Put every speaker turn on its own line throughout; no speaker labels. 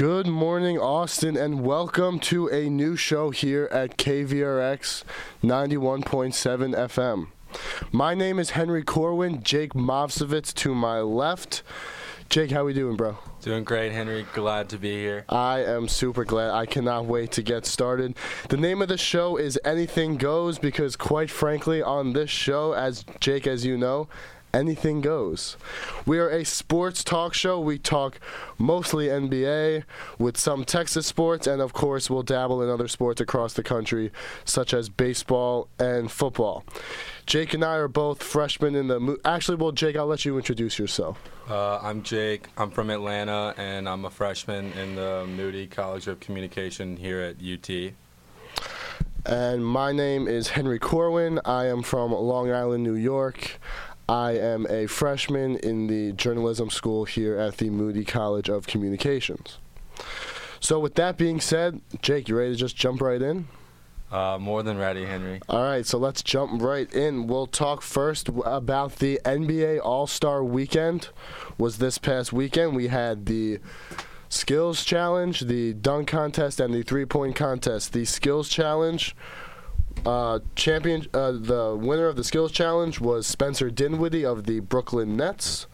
Good morning, Austin, and welcome to a new show here at KVRX 91.7 FM. My name is Henry Corwin, Jake Movsovitz to my left. Jake, how we doing, bro?
Doing great, Henry. Glad to be here.
I am super glad. I cannot wait to get started. The name of the show is Anything Goes because, quite frankly, on this show, as Jake, as you know, anything goes. We are a sports talk show. We talk mostly NBA with some Texas sports, and of course, we'll dabble in other sports across the country, such as baseball and football. Jake and I are both freshmen in the. Mo- Actually, well, Jake, I'll let you introduce yourself.
Uh, I'm Jake. I'm from Atlanta, and I'm a freshman in the Moody College of Communication here at UT.
And my name is Henry Corwin. I am from Long Island, New York. I am a freshman in the journalism school here at the Moody College of Communications. So, with that being said, Jake, you ready to just jump right in?
Uh, more than ready, Henry.
All right, so let's jump right in. We'll talk first about the NBA All Star Weekend. Was this past weekend? We had the skills challenge, the dunk contest, and the three point contest. The skills challenge. Uh, champion, uh, the winner of the skills challenge was Spencer Dinwiddie of the Brooklyn Nets.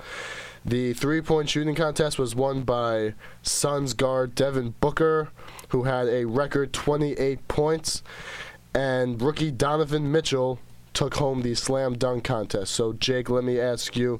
The three-point shooting contest was won by Suns guard Devin Booker, who had a record 28 points, and rookie Donovan Mitchell took home the slam dunk contest. So, Jake, let me ask you: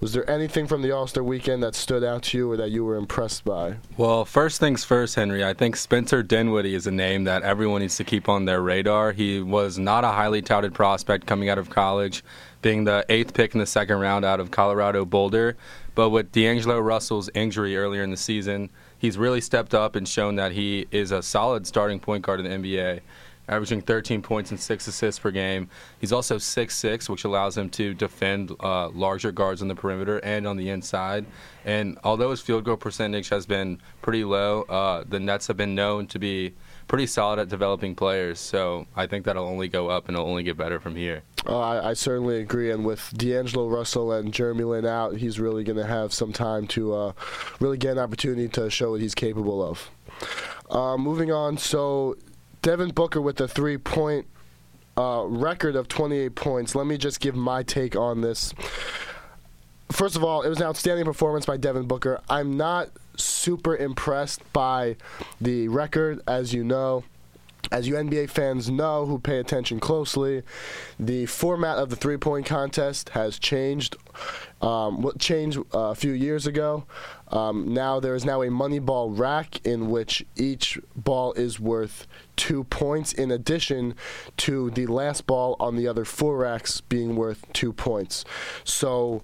Was there anything from the All Star Weekend that stood out to you or that you were impressed by?
Well, first things first, Henry. I think Spencer Dinwiddie is a name that everyone needs to keep on their radar. He was not a highly touted prospect coming out of college, being the eighth pick in the second round out of Colorado Boulder. But with D'Angelo Russell's injury earlier in the season, he's really stepped up and shown that he is a solid starting point guard in the NBA averaging 13 points and 6 assists per game. He's also 6'6, which allows him to defend uh, larger guards on the perimeter and on the inside. And although his field goal percentage has been pretty low, uh, the Nets have been known to be pretty solid at developing players. So I think that'll only go up and it'll only get better from here.
Uh, I, I, certainly agree. And with D'Angelo Russell and Jeremy Lin out, he's really going to have some time to uh, really get an opportunity to show what he's capable of. Uh, moving on, so Devin Booker with a three point uh, record of 28 points. Let me just give my take on this. First of all, it was an outstanding performance by Devin Booker. I'm not super impressed by the record, as you know. As you NBA fans know who pay attention closely, the format of the three point contest has changed. Um, changed uh, a few years ago. Um, now there is now a money ball rack in which each ball is worth two points in addition to the last ball on the other four racks being worth two points. So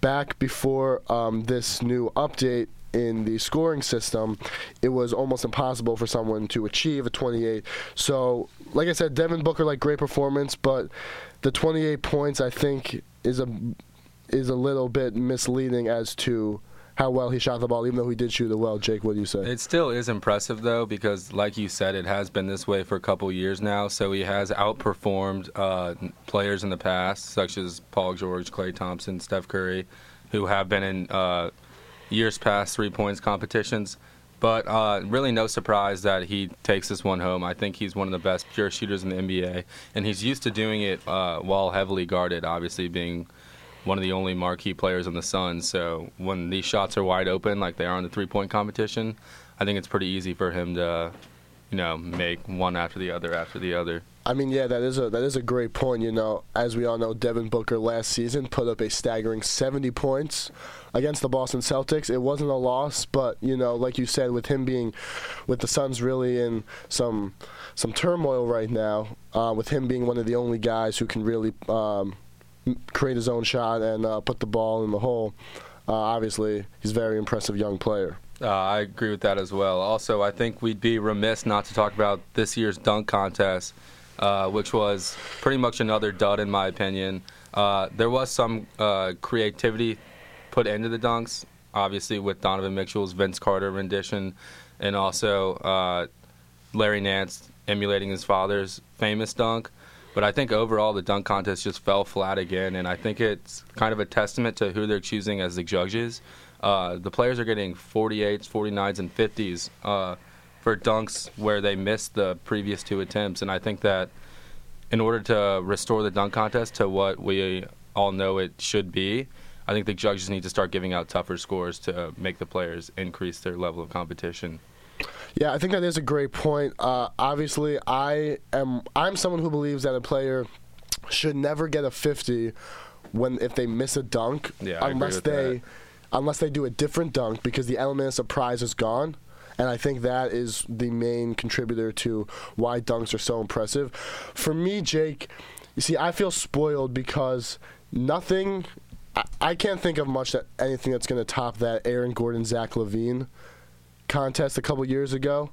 back before um, this new update in the scoring system, it was almost impossible for someone to achieve a 28. So, like I said, Devin Booker like great performance, but the 28 points I think is a is a little bit misleading as to how well he shot the ball, even though he did shoot it well. Jake, what do you say?
It still is impressive, though, because, like you said, it has been this way for a couple years now. So he has outperformed uh, players in the past, such as Paul George, Klay Thompson, Steph Curry, who have been in uh, years past three points competitions. But uh, really, no surprise that he takes this one home. I think he's one of the best pure shooters in the NBA, and he's used to doing it uh, while heavily guarded, obviously being one of the only marquee players on the Suns. So when these shots are wide open, like they are in the three-point competition, I think it's pretty easy for him to, you know, make one after the other after the other.
I mean, yeah, that is a that is a great point. You know, as we all know, Devin Booker last season put up a staggering 70 points against the Boston Celtics. It wasn't a loss, but you know, like you said, with him being, with the Suns really in some some turmoil right now, uh, with him being one of the only guys who can really um, create his own shot and uh, put the ball in the hole. Uh, obviously, he's a very impressive young player.
Uh, I agree with that as well. Also, I think we'd be remiss not to talk about this year's dunk contest, uh, which was pretty much another dud in my opinion. Uh, there was some uh, creativity put into the dunks, obviously with Donovan Mitchell's Vince Carter rendition, and also Larry Nance emulating his father's famous dunk. But I think overall the dunk contest just fell flat again, and I think it's kind of a testament to who they're choosing as the judges. Uh, the players are getting 48s, 49s, and 50s uh, for dunks where they missed the previous two attempts, and I think that in order to restore the dunk contest to what we all know it should be, I think the judges need to start giving out tougher scores to make the players increase their level of competition.
Yeah, I think that is a great point. Uh, obviously, I am I'm someone who believes that a player should never get a 50 when if they miss a dunk
Yeah,
unless they
that.
unless they do a different dunk because the element of surprise is gone. And I think that is the main contributor to why dunks are so impressive. For me, Jake, you see, I feel spoiled because nothing. I, can't think of much that anything that's going to top that Aaron Gordon Zach LaVine contest a couple years ago.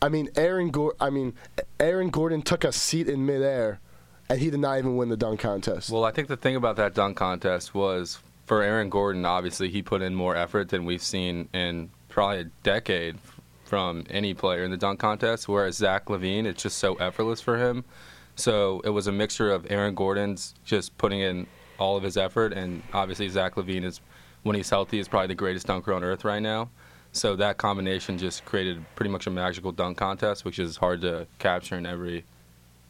I mean, Aaron. Gor- I mean, Aaron Gordon took a seat in midair, and he did not even win the dunk contest.
Well, I think the thing about that dunk contest was for Aaron Gordon, obviously, he put in more effort than we've seen in probably a decade from any player in the dunk contest, whereas Zach LaVine, it's just so effortless for him. So it was a mixture of Aaron Gordon's just putting in all of his effort, and obviously, Zach LaVine is, when he's healthy, is probably the greatest dunker on earth right now. So that combination just created pretty much a magical dunk contest, which is hard to capture in every,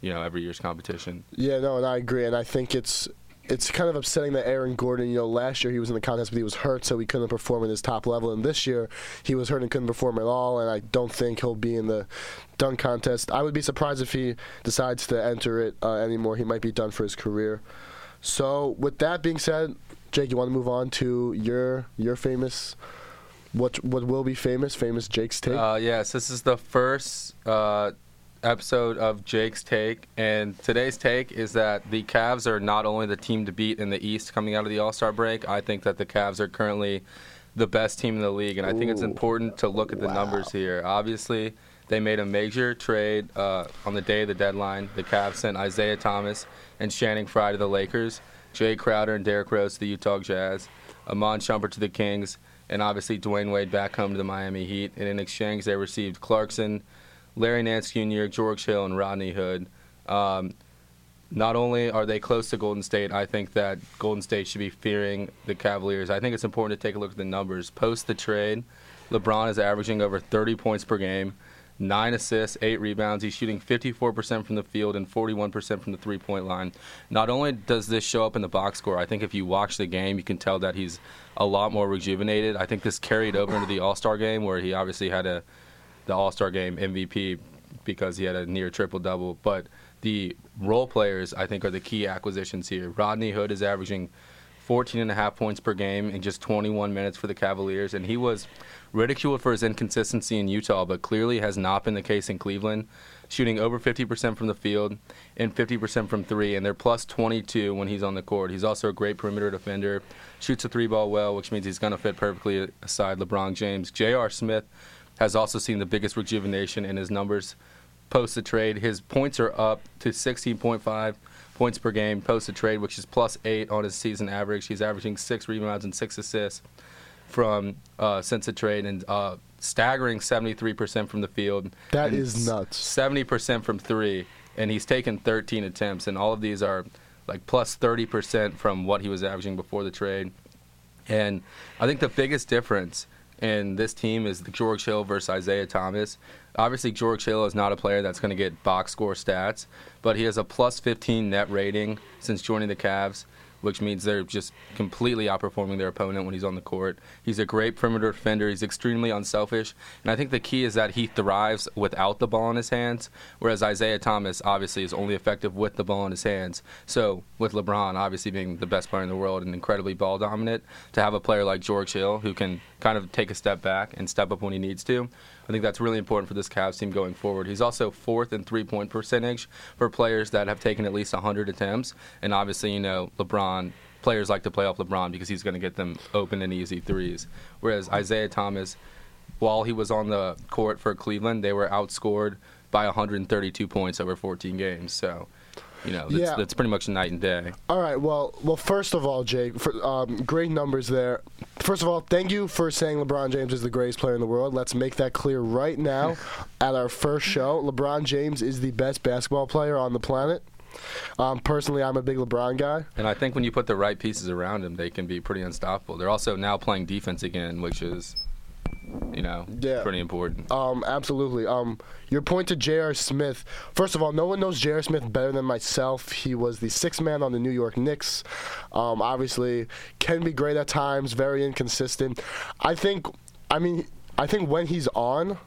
you know, every year's competition.
Yeah, no, and I agree, and I think it's it's kind of upsetting that Aaron Gordon, you know, last year he was in the contest, but he was hurt, so he couldn't perform at his top level. And this year he was hurt and couldn't perform at all. And I don't think he'll be in the dunk contest. I would be surprised if he decides to enter it uh, anymore. He might be done for his career. So, with that being said, Jake, you want to move on to your your famous. What what will be famous? Famous Jake's take.
Uh, yes, this is the first uh, episode of Jake's Take, and today's take is that the Cavs are not only the team to beat in the East coming out of the All Star break. I think that the Cavs are currently the best team in the league, and I think it's important to look at the
Wow.
numbers here. Obviously, they made a major trade uh, on the day of the deadline. The Cavs sent Isaiah Thomas and Channing Frye to the Lakers, Jae Crowder and Derrick Rose to the Utah Jazz, Iman Shumpert to the Kings, and obviously Dwyane Wade back home to the Miami Heat. And in exchange, they received Clarkson, Larry Nance Jr., George Hill, and Rodney Hood. Um, not only are they close to Golden State, I think that Golden State should be fearing the Cavaliers. I think it's important to take a look at the numbers. Post the trade, LeBron is averaging over 30 points per game, nine assists, eight rebounds. He's shooting 54% from the field and 41% from the three point line. Not only does this show up in the box score, I think if you watch the game, you can tell that he's a lot more rejuvenated. I think this carried over into the All Star game where he obviously had a the All Star game MVP because he had a near triple double. But the role players, I think, are the key acquisitions here. Rodney Hood is averaging 14 and a half points per game in just 21 minutes for the Cavaliers, and he was ridiculed for his inconsistency in Utah, but clearly has not been the case in Cleveland. Shooting over 50% from the field and 50% from three, and they're plus 22 when he's on the court. He's also a great perimeter defender, shoots a three ball well, which means he's going to fit perfectly aside LeBron James. J.R. Smith has also seen the biggest rejuvenation in his numbers post the trade. His points are up to 16.5 points per game post the trade, which is plus eight on his season average. He's averaging six rebounds and six assists from uh, since the trade, and uh, staggering 73% from the field.
That is nuts.
70% from three, and he's taken 13 attempts, and all of these are like plus 30% from what he was averaging before the trade. And I think the biggest difference in this team is the George Hill versus Isaiah Thomas. Obviously, George Hill is not a player that's going to get box score stats, but he has a plus 15 net rating since joining the Cavs, which means they're just completely outperforming their opponent when he's on the court. He's a great perimeter defender. He's extremely unselfish, and I think the key is that he thrives without the ball in his hands, whereas Isaiah Thomas obviously is only effective with the ball in his hands. So, with LeBron obviously being the best player in the world and incredibly ball dominant, to have a player like George Hill who can kind of take a step back and step up when he needs to, I think that's really important for this Cavs team going forward. He's also fourth in three point percentage for players that have taken at least 100 attempts. And obviously, you know, LeBron, players like to play off LeBron because he's going to get them open and easy threes. Whereas Isaiah Thomas, while he was on the court for Cleveland, they were outscored by 132 points over 14 games. So, you know, that's,
Yeah.
that's pretty much night and day.
All right. Well, well. First of all, Jake, for, um, great numbers there. First of all, thank you for saying LeBron James is the greatest player in the world. Let's make that clear right now at our first show. LeBron James is the best basketball player on the planet. Um, personally, I'm a big LeBron guy.
And I think when you put the right pieces around him, they can be pretty unstoppable. They're also now playing defense again, which is, you know,
Yeah.
pretty important.
Um, absolutely. Um, your point to J.R. Smith. First of all, no one knows J.R. Smith better than myself. He was the sixth man on the New York Knicks. Um, obviously, can be great at times, very inconsistent. I think. I mean, I think when he's on,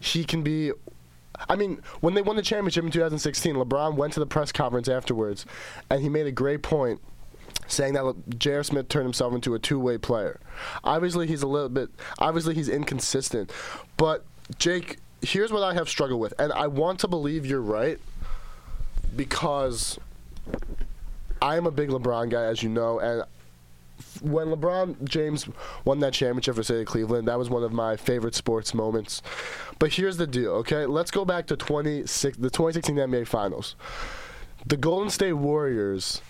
he can be. I mean, when they won the championship in 2016, LeBron went to the press conference afterwards, and he made a great point saying that J.R. Smith turned himself into a two-way player. Obviously, he's a little bit. Obviously, he's inconsistent. But Jake, here's what I have struggled with, and I want to believe you're right because I am a big LeBron guy, as you know, and when LeBron James won that championship for City of Cleveland, that was one of my favorite sports moments. But here's the deal, okay? Let's go back to 26, the 2016 NBA Finals. The Golden State Warriors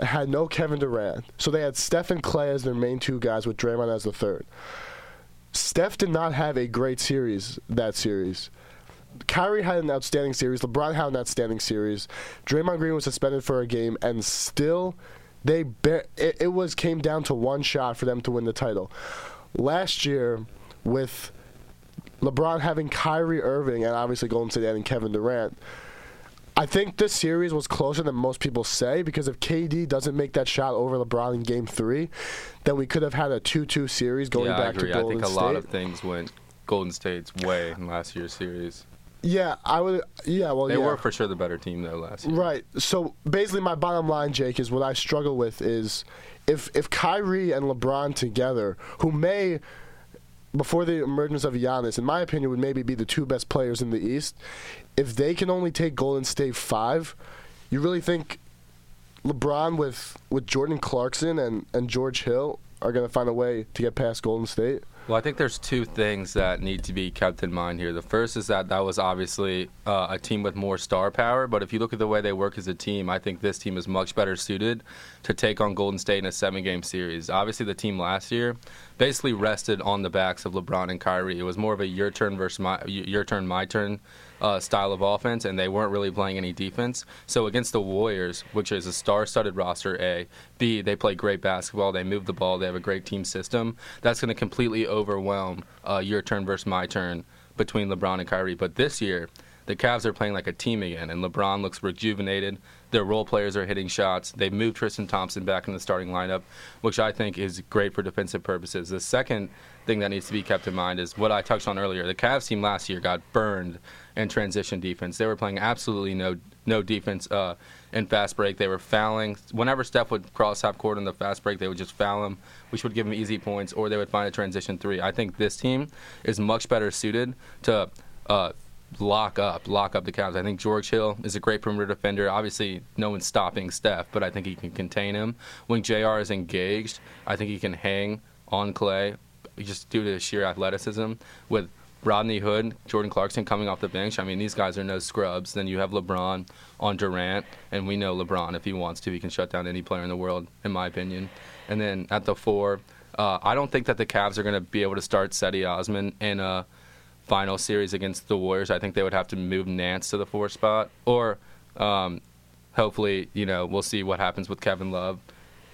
had no Kevin Durant, so they had Steph and Klay as their main two guys, with Draymond as the third. Steph did not have a great series that series. Kyrie had an outstanding series. LeBron had an outstanding series. Draymond Green was suspended for a game, and still, they it, it was came down to one shot for them to win the title. Last year, with LeBron having Kyrie Irving and obviously Golden State adding Kevin Durant, I think this series was closer than most people say because if KD doesn't make that shot over LeBron in Game Three, then we could have had a two-two series going
yeah,
back
I agree.
to Golden State.
I think a
State.
lot of things went Golden State's way in last year's series.
yeah, I would. Yeah, well,
They
yeah.
were for sure the better team though last year.
Right. So basically, my bottom line, Jake, is what I struggle with is if if Kyrie and LeBron together, who may before the emergence of Giannis, in my opinion, would maybe be the two best players in the East. If they can only take Golden State five, you really think LeBron with with Jordan Clarkson and and George Hill are going to find a way to get past Golden State?
Well, I think there's two things that need to be kept in mind here. The first is that that was obviously uh, a team with more star power, but if you look at the way they work as a team, I think this team is much better suited to take on Golden State in a seven-game series. Obviously, the team last year basically rested on the backs of LeBron and Kyrie. It was more of a your turn versus my your turn, my turn uh, style of offense, and they weren't really playing any defense. So against the Warriors, which is a star-studded roster, A, B, they play great basketball, they move the ball, they have a great team system. That's going to completely overwhelm uh, your turn versus my turn between LeBron and Kyrie. But this year, the Cavs are playing like a team again, and LeBron looks rejuvenated. Their role players are hitting shots. They've moved Tristan Thompson back in the starting lineup, which I think is great for defensive purposes. The second thing that needs to be kept in mind is what I touched on earlier. The Cavs team last year got burned in transition defense. They were playing absolutely no no defense uh, in fast break. They were fouling. Whenever Steph would cross half court in the fast break, they would just foul him, which would give him easy points, or they would find a transition three. I think this team is much better suited to uh, lock up, lock up the Cavs. I think George Hill is a great perimeter defender. Obviously, no one's stopping Steph, but I think he can contain him. When Jr. is engaged, I think he can hang on Klay, just due to sheer athleticism. With Rodney Hood, Jordan Clarkson coming off the bench. I mean, these guys are no scrubs. Then you have LeBron on Durant, and we know LeBron, if he wants to, he can shut down any player in the world, in my opinion. And then at the four, uh, I don't think that the Cavs are going to be able to start Cedi Osman in a final series against the Warriors. I think they would have to move Nance to the four spot, or um, hopefully, you know, we'll see what happens with Kevin Love,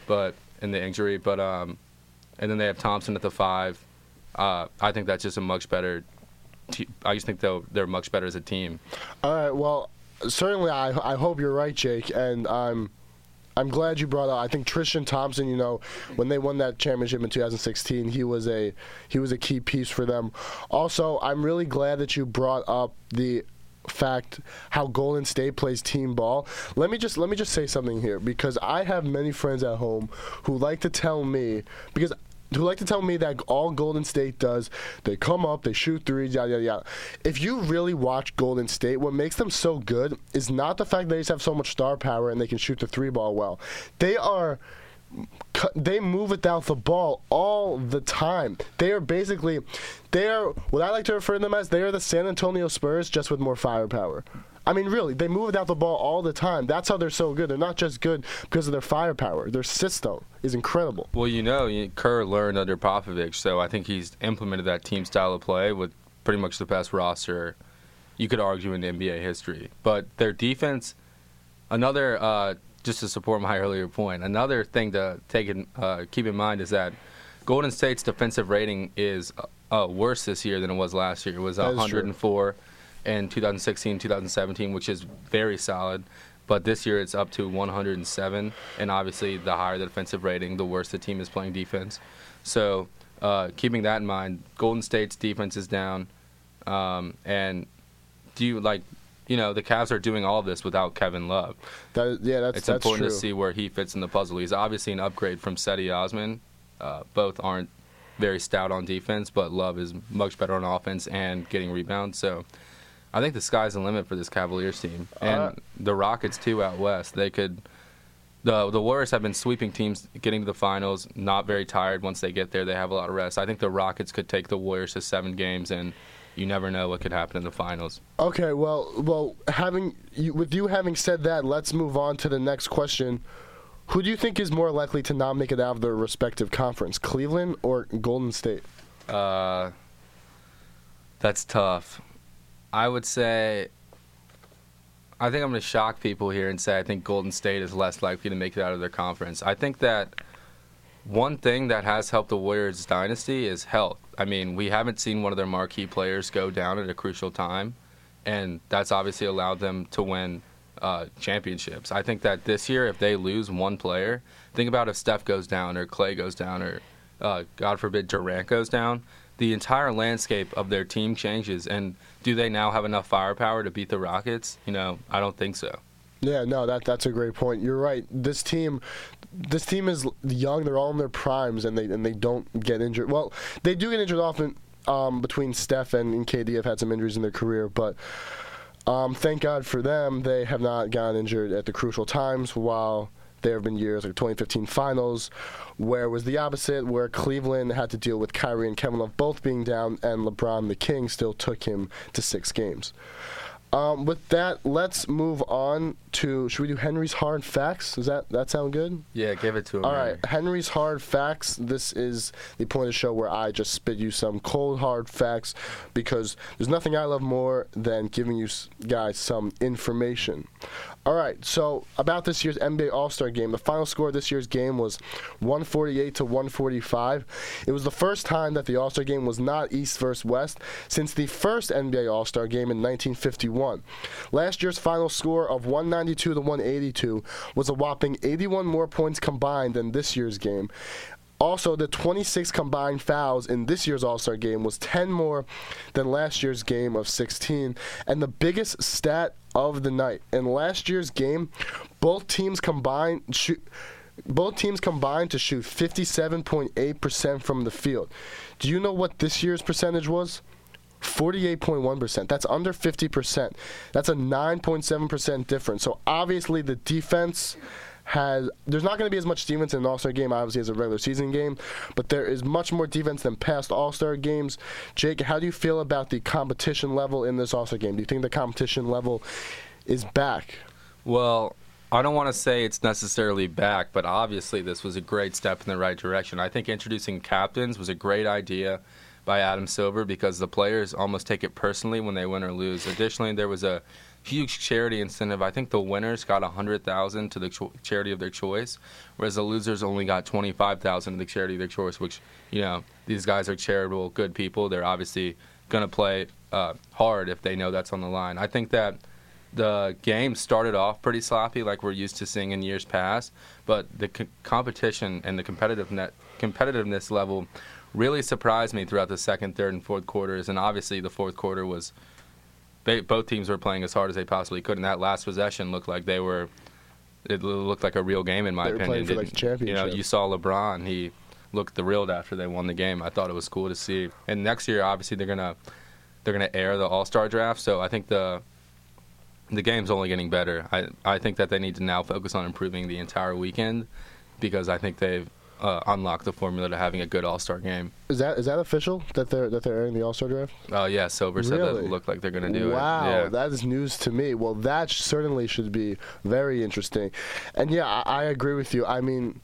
but in the injury. But um, and then they have Thompson at the five. Uh, I think that's just a much better. I just think they're they're much better as a team.
All right. Well, certainly, I I hope you're right, Jake, and I'm. I'm glad you brought up. I think Tristan Thompson. You know, when they won that championship in 2016, he was a he was a key piece for them. Also, I'm really glad that you brought up the fact how Golden State plays team ball. Let me just let me just say something here because I have many friends at home who like to tell me because who like to tell me that all Golden State does, they come up, they shoot threes, yada yada yada. If you really watch Golden State, what makes them so good is not the fact that they just have so much star power and they can shoot the three ball well. They are they move without the ball all the time. They are basically, they are what I like to refer to them as. They are the San Antonio Spurs just with more firepower. I mean, really, they move without the ball all the time. That's how they're so good. They're not just good because of their firepower. Their system is incredible.
Well, you know, Kerr learned under Popovich, so I think he's implemented that team style of play with pretty much the best roster you could argue in NBA history. But their defense another uh, just to support my earlier point, another thing to take in, uh, keep in mind is that Golden State's defensive rating is uh, worse this year than it was last year. It was 104 in 2016, 2017, which is very solid. But this year it's up to 107, and obviously the higher the defensive rating, the worse the team is playing defense. So uh, keeping that in mind, Golden State's defense is down, um, and do you like? You know the Cavs are doing all of this without Kevin Love.
That, yeah, that's
it's
that's
important
true.
to see where he fits in the puzzle. He's obviously an upgrade from Cedi Osman. Uh, both aren't very stout on defense, but Love is much better on offense and getting rebounds. So I think the sky's the limit for this Cavaliers team, and
Uh,
the Rockets too out west. They could. The the Warriors have been sweeping teams, getting to the finals. Not very tired once they get there. They have a lot of rest. I think the Rockets could take the Warriors to seven games, and you never know what could happen in the finals.
Okay, well, well, having you, with you having said that, let's move on to the next question. Who do you think is more likely to not make it out of their respective conference, Cleveland or Golden State?
Uh, that's tough. I would say. I think I'm going to shock people here and say I think Golden State is less likely to make it out of their conference. I think that one thing that has helped the Warriors dynasty is health. I mean, we haven't seen one of their marquee players go down at a crucial time, and that's obviously allowed them to win uh, championships. I think that this year, if they lose one player, think about if Steph goes down or Klay goes down or, uh, God forbid, Durant goes down. The entire landscape of their team changes, and do they now have enough firepower to beat the Rockets? You know, I don't think so.
Yeah, no, that that's a great point. You're right. This team, this team is young. They're all in their primes, and they and they don't get injured. Well, they do get injured often. Um, between Steph and, KD have had some injuries in their career, but um, thank God for them, they have not gotten injured at the crucial times. While there have been years like 2015 Finals, where it was the opposite, where Cleveland had to deal with Kyrie and Kevin Love both being down, and LeBron the King still took him to six games. Um, with that, let's move on to. Should we do Henry's hard facts? Does that that sound good?
Yeah, give it to him.
All right, Henry. Henry's hard facts. This is the point of the show where I just spit you some cold hard facts because there's nothing I love more than giving you guys some information. All right, so about this year's NBA All Star game, the final score of this year's game was 148 to 145. It was the first time that the All Star game was not East versus West since the first NBA All Star game in 1951. Last year's final score of 192 to 182 was a whopping 81 more points combined than this year's game. Also, the 26 combined fouls in this year's All Star game was 10 more than last year's game of 16. And the biggest stat of the night in last year's game, both teams combined shoot. Both teams combined to shoot 57.8% from the field. Do you know what this year's percentage was? 48.1%. That's under 50%. That's a 9.7% difference. So obviously the defense has there's not going to be as much defense in an All-Star game obviously as a regular season game, but there is much more defense than past All-Star games. Jake, how do you feel about the competition level in this All-Star game? Do you think the competition level is back?
Well, I don't want to say it's necessarily back, but obviously this was a great step in the right direction. I think introducing captains was a great idea by Adam Silver because the players almost take it personally when they win or lose. Additionally, there was a huge charity incentive. I think the winners got a hundred thousand to the cho- charity of their choice, whereas the losers only got twenty five thousand to the charity of their choice. Which you know these guys are charitable, good people. They're obviously going to play uh, hard if they know that's on the line. I think that the game started off pretty sloppy, like we're used to seeing in years past. But the competition and the competitive net, competitiveness level really surprised me throughout the second, third, and fourth quarters. And obviously, the fourth quarter was they, both teams were playing as hard as they possibly could. And that last possession looked like they were. It looked like a real game in my
They were
opinion.
playing for, like,
Didn't- You know, you saw LeBron. He looked thrilled after they won the game. I thought it was cool to see. And next year, obviously, they're gonna they're gonna air the All Star draft. So I think the the game's only getting better. I I think that they need to now focus on improving the entire weekend because I think they've uh, unlocked the formula to having a good All Star game.
Is that is that official that they're that they're airing the All Star draft?
Oh yeah, Silver said that
Really?
it looked like they're gonna do
wow,
it. Yeah.
that is news to me. Well, that certainly should be very interesting. And yeah, I, I agree with you. I mean,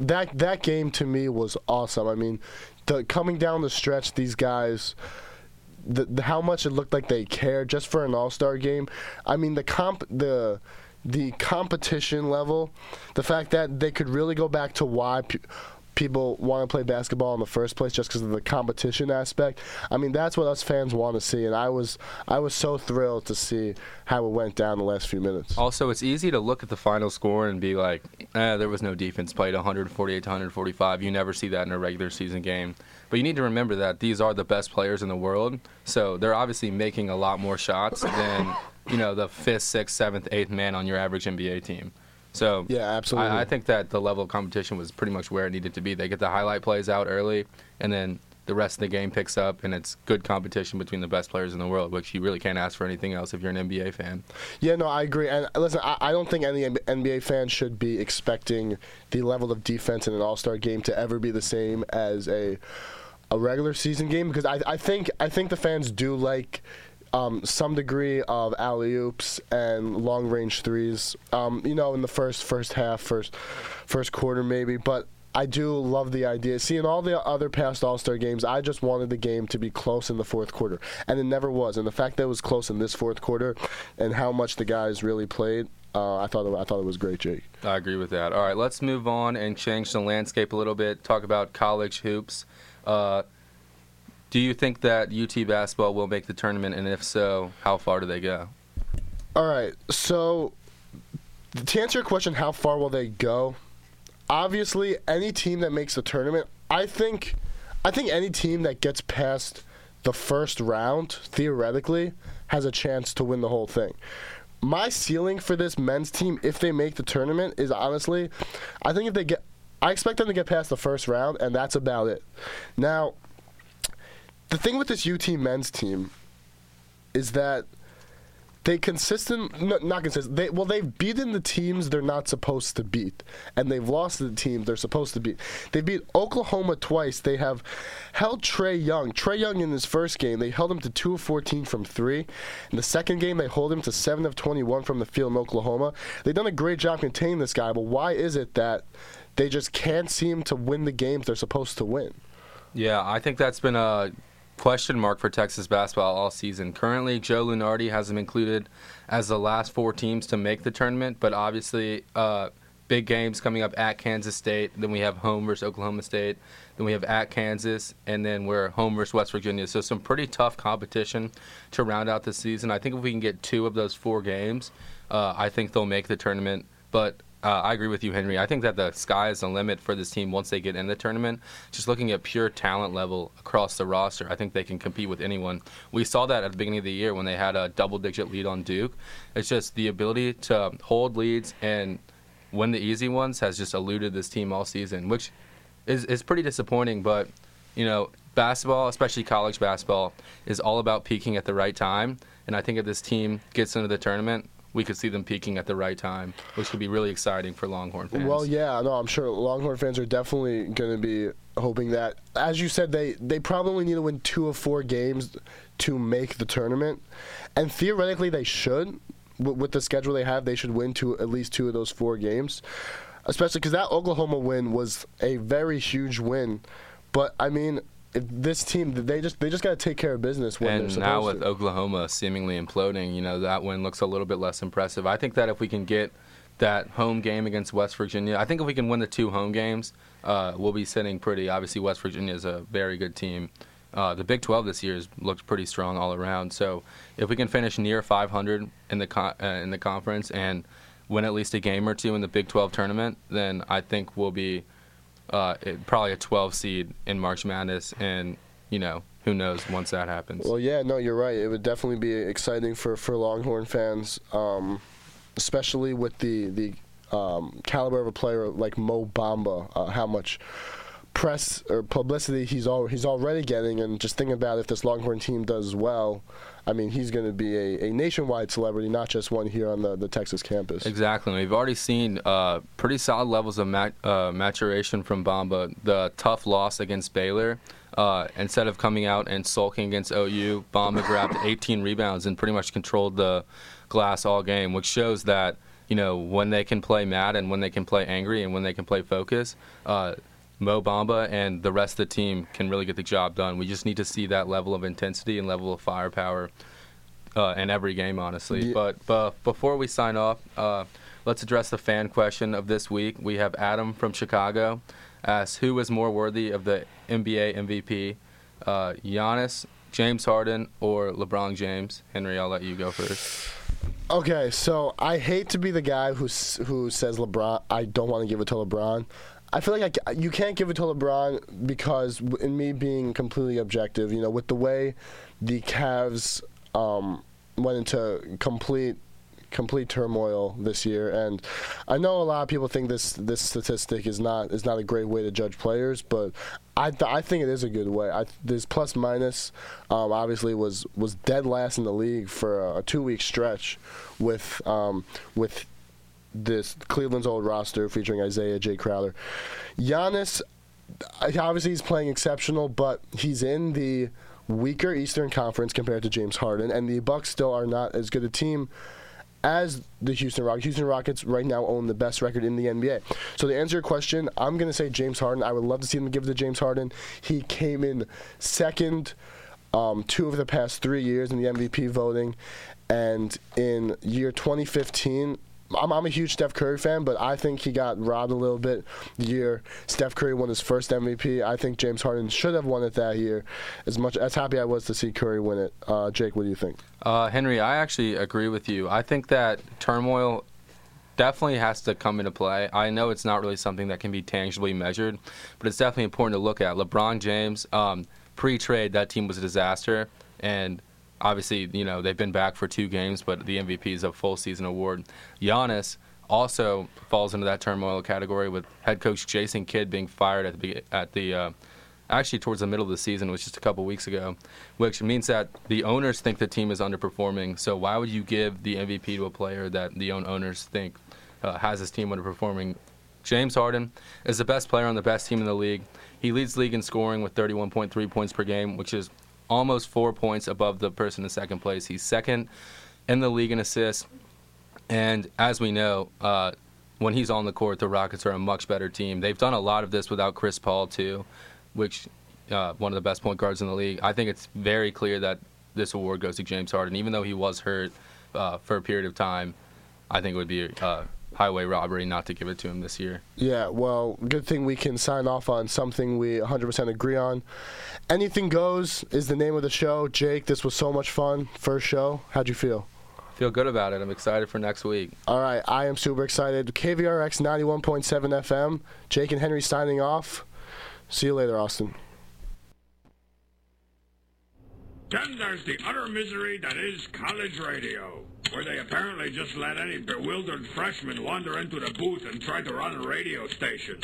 that that game to me was awesome. I mean, the, coming down the stretch, these guys. The, the, how much it looked like they cared just for an All Star game. I mean, the comp, the the competition level, the fact that they could really go back to why pe- people want to play basketball in the first place just because of the competition aspect. I mean, that's what us fans want to see, and I was I was so thrilled to see how it went down the last few minutes.
Also, it's easy to look at the final score and be like, eh, there was no defense played 148 to 145. You never see that in a regular season game. But you need to remember that these are the best players in the world, so they're obviously making a lot more shots than you know the fifth, sixth, seventh, eighth man on your average NBA team. So
Yeah, absolutely.
I, I think that the level of competition was pretty much where it needed to be. They get the highlight plays out early, and then the rest of the game picks up, and it's good competition between the best players in the world, which you really can't ask for anything else if you're an NBA fan.
Yeah, no, I agree. And listen, I, I don't think any NBA fan should be expecting the level of defense in an All Star game to ever be the same as a a regular season game because I, I think I think the fans do like. Um, some degree of alley oops and long range threes. Um, you know, in the first first half, first first quarter maybe, but I do love the idea. See, in all the other past All Star games, I just wanted the game to be close in the fourth quarter, and it never was. And the fact that it was close in this fourth quarter, and how much the guys really played, uh, I thought it, I thought it was great, Jake.
I agree with that. All right, let's move on and change the landscape a little bit. Talk about college hoops. Uh, do you think that UT basketball will make the tournament, and if so, how far do they go?
All right, so to answer your question, how far will they go? Obviously, any team that makes the tournament, I think, I think any team that gets past the first round theoretically has a chance to win the whole thing. My ceiling for this men's team, if they make the tournament, is honestly, I think if they get, I expect them to get past the first round, and that's about it. Now, the thing with this UT men's team is that they consistent no, not consistent they well they've beaten the teams they're not supposed to beat and they've lost the teams they're supposed to beat. They beat oklahoma twice. They have held Trae Young. Trae Young in his first game they held him to 2 of 14 from 3 in the second game they hold him to 7 of 21 from the field in oklahoma. They've done a great job containing this guy but why is it that they just can't seem to win the games they're supposed to win?
Yeah, I think that's been a question mark for Texas basketball all season. Currently, Joe Lunardi has them included as the last four teams to make the tournament, but obviously, uh, big games coming up at Kansas State. Then we have home versus Oklahoma State. Then we have at Kansas, and then we're home versus West Virginia. So some pretty tough competition to round out the season. I think if we can get two of those four games, uh, I think they'll make the tournament. But uh, I agree with you, Henry. I think that the sky is the limit for this team once they get in the tournament. Just looking at pure talent level across the roster, I think they can compete with anyone. We saw that at the beginning of the year when they had a double digit lead on Duke. It's just the ability to hold leads and win the easy ones has just eluded this team all season, which is, is pretty disappointing. But, you know, basketball, especially college basketball, is all about peaking at the right time. And I think if this team gets into the tournament, we could see them peaking at the right time, which could be really exciting for Longhorn fans.
Well, yeah, no, I'm sure Longhorn fans are definitely going to be hoping that. As you said, they they probably need to win two of four games to make the tournament, and theoretically they should. With, the schedule they have, they should win two at least two of those four games, especially because that Oklahoma win was a very huge win. But I mean, this team they just they just got to take care of business when
and now with
to.
Oklahoma seemingly imploding, you know that win looks a little bit less impressive. I think that if we can get that home game against West Virginia, I think if we can win the two home games, uh, we'll be sitting pretty. Obviously, West Virginia is a very good team. Uh, the Big 12 this year has looked pretty strong all around. So if we can finish near 500 in the con- uh, in the conference and win at least a game or two in the Big 12 tournament, then I think we'll be uh, it, probably a 12 seed in March Madness, and you know who knows once that happens.
Well, yeah, no, you're right. It would definitely be exciting for, for Longhorn fans, um, especially with the the um, caliber of a player like Mo Bamba. Uh, how much press or publicity he's al- he's already getting, and just thinking about if this Longhorn team does well, I mean, he's going to be a, a nationwide celebrity, not just one here on the, the Texas campus.
Exactly. We've already seen uh, pretty solid levels of mat- uh, maturation from Bamba. The tough loss against Baylor, uh, instead of coming out and sulking against OU, Bamba grabbed 18 rebounds and pretty much controlled the glass all game, which shows that you know when they can play mad and when they can play angry and when they can play focus. Uh, Mo Bamba and the rest of the team can really get the job done. We just need to see that level of intensity and level of firepower uh, in every game, honestly.
Yeah.
But but before we sign off, uh, let's address the fan question of this week. We have Adam from Chicago asks who is more worthy of the NBA MVP, uh, Giannis, James Harden, or LeBron James? Henry, I'll let you go first.
Okay, so I hate to be the guy who who says LeBron. I don't want to give it to LeBron. I feel like I you can't give it to LeBron because, in me being completely objective, you know, with the way the Cavs um, went into complete complete turmoil this year, and I know a lot of people think this this statistic is not is not a great way to judge players, but I th- I think it is a good way. I this plus minus um, obviously was was dead last in the league for a, a two week stretch with um, with this Cleveland's old roster featuring Isaiah Jae Crowder, Giannis. Obviously, he's playing exceptional, but he's in the weaker Eastern Conference compared to James Harden, and the Bucks still are not as good a team as the Houston Rockets. Houston Rockets right now own the best record in the NBA. So to answer your question, I'm going to say James Harden. I would love to see them give it to James Harden. He came in second um, two of the past three years in the MVP voting, and in year 2015. I'm, I'm a huge Steph Curry fan, but I think he got robbed a little bit the year Steph Curry won his first MVP. I think James Harden should have won it that year. As much as happy I was to see Curry win it. Uh, Jake, what do you think?
Uh, Henry, I actually agree with you. I think that turmoil definitely has to come into play. I know it's not really something that can be tangibly measured, but it's definitely important to look at. LeBron James, um, pre-trade, that team was a disaster, and obviously, you know, they've been back for two games, but the MVP is a full season award. Giannis also falls into that turmoil category with head coach Jason Kidd being fired at the at the uh, actually towards the middle of the season, which is just a couple weeks ago, which means that the owners think the team is underperforming. So why would you give the MVP to a player that the own owners think uh, has his team underperforming? James Harden is the best player on the best team in the league. He leads league in scoring with 31.3 points per game, which is almost four points above the person in second place. He's second in the league in assists. And as we know, uh, when he's on the court, the Rockets are a much better team. They've done a lot of this without Chris Paul too, which uh, one of the best point guards in the league. I think it's very clear that this award goes to James Harden, even though he was hurt uh, for a period of time. I think it would be uh, highway robbery not to give it to him this year.
Yeah, well, good thing we can sign off on something we 100% agree on. Anything Goes is the name of the show. Jake, this was so much fun. First show. How'd you feel?
Feel good about it. I'm excited for next week.
All right, I am super excited. KVRX 91.7 FM. Jake and Henry signing off. See you later, Austin.
Then there's the utter misery that is college radio, where they apparently just let any bewildered freshman wander into the booth and try to run a radio station.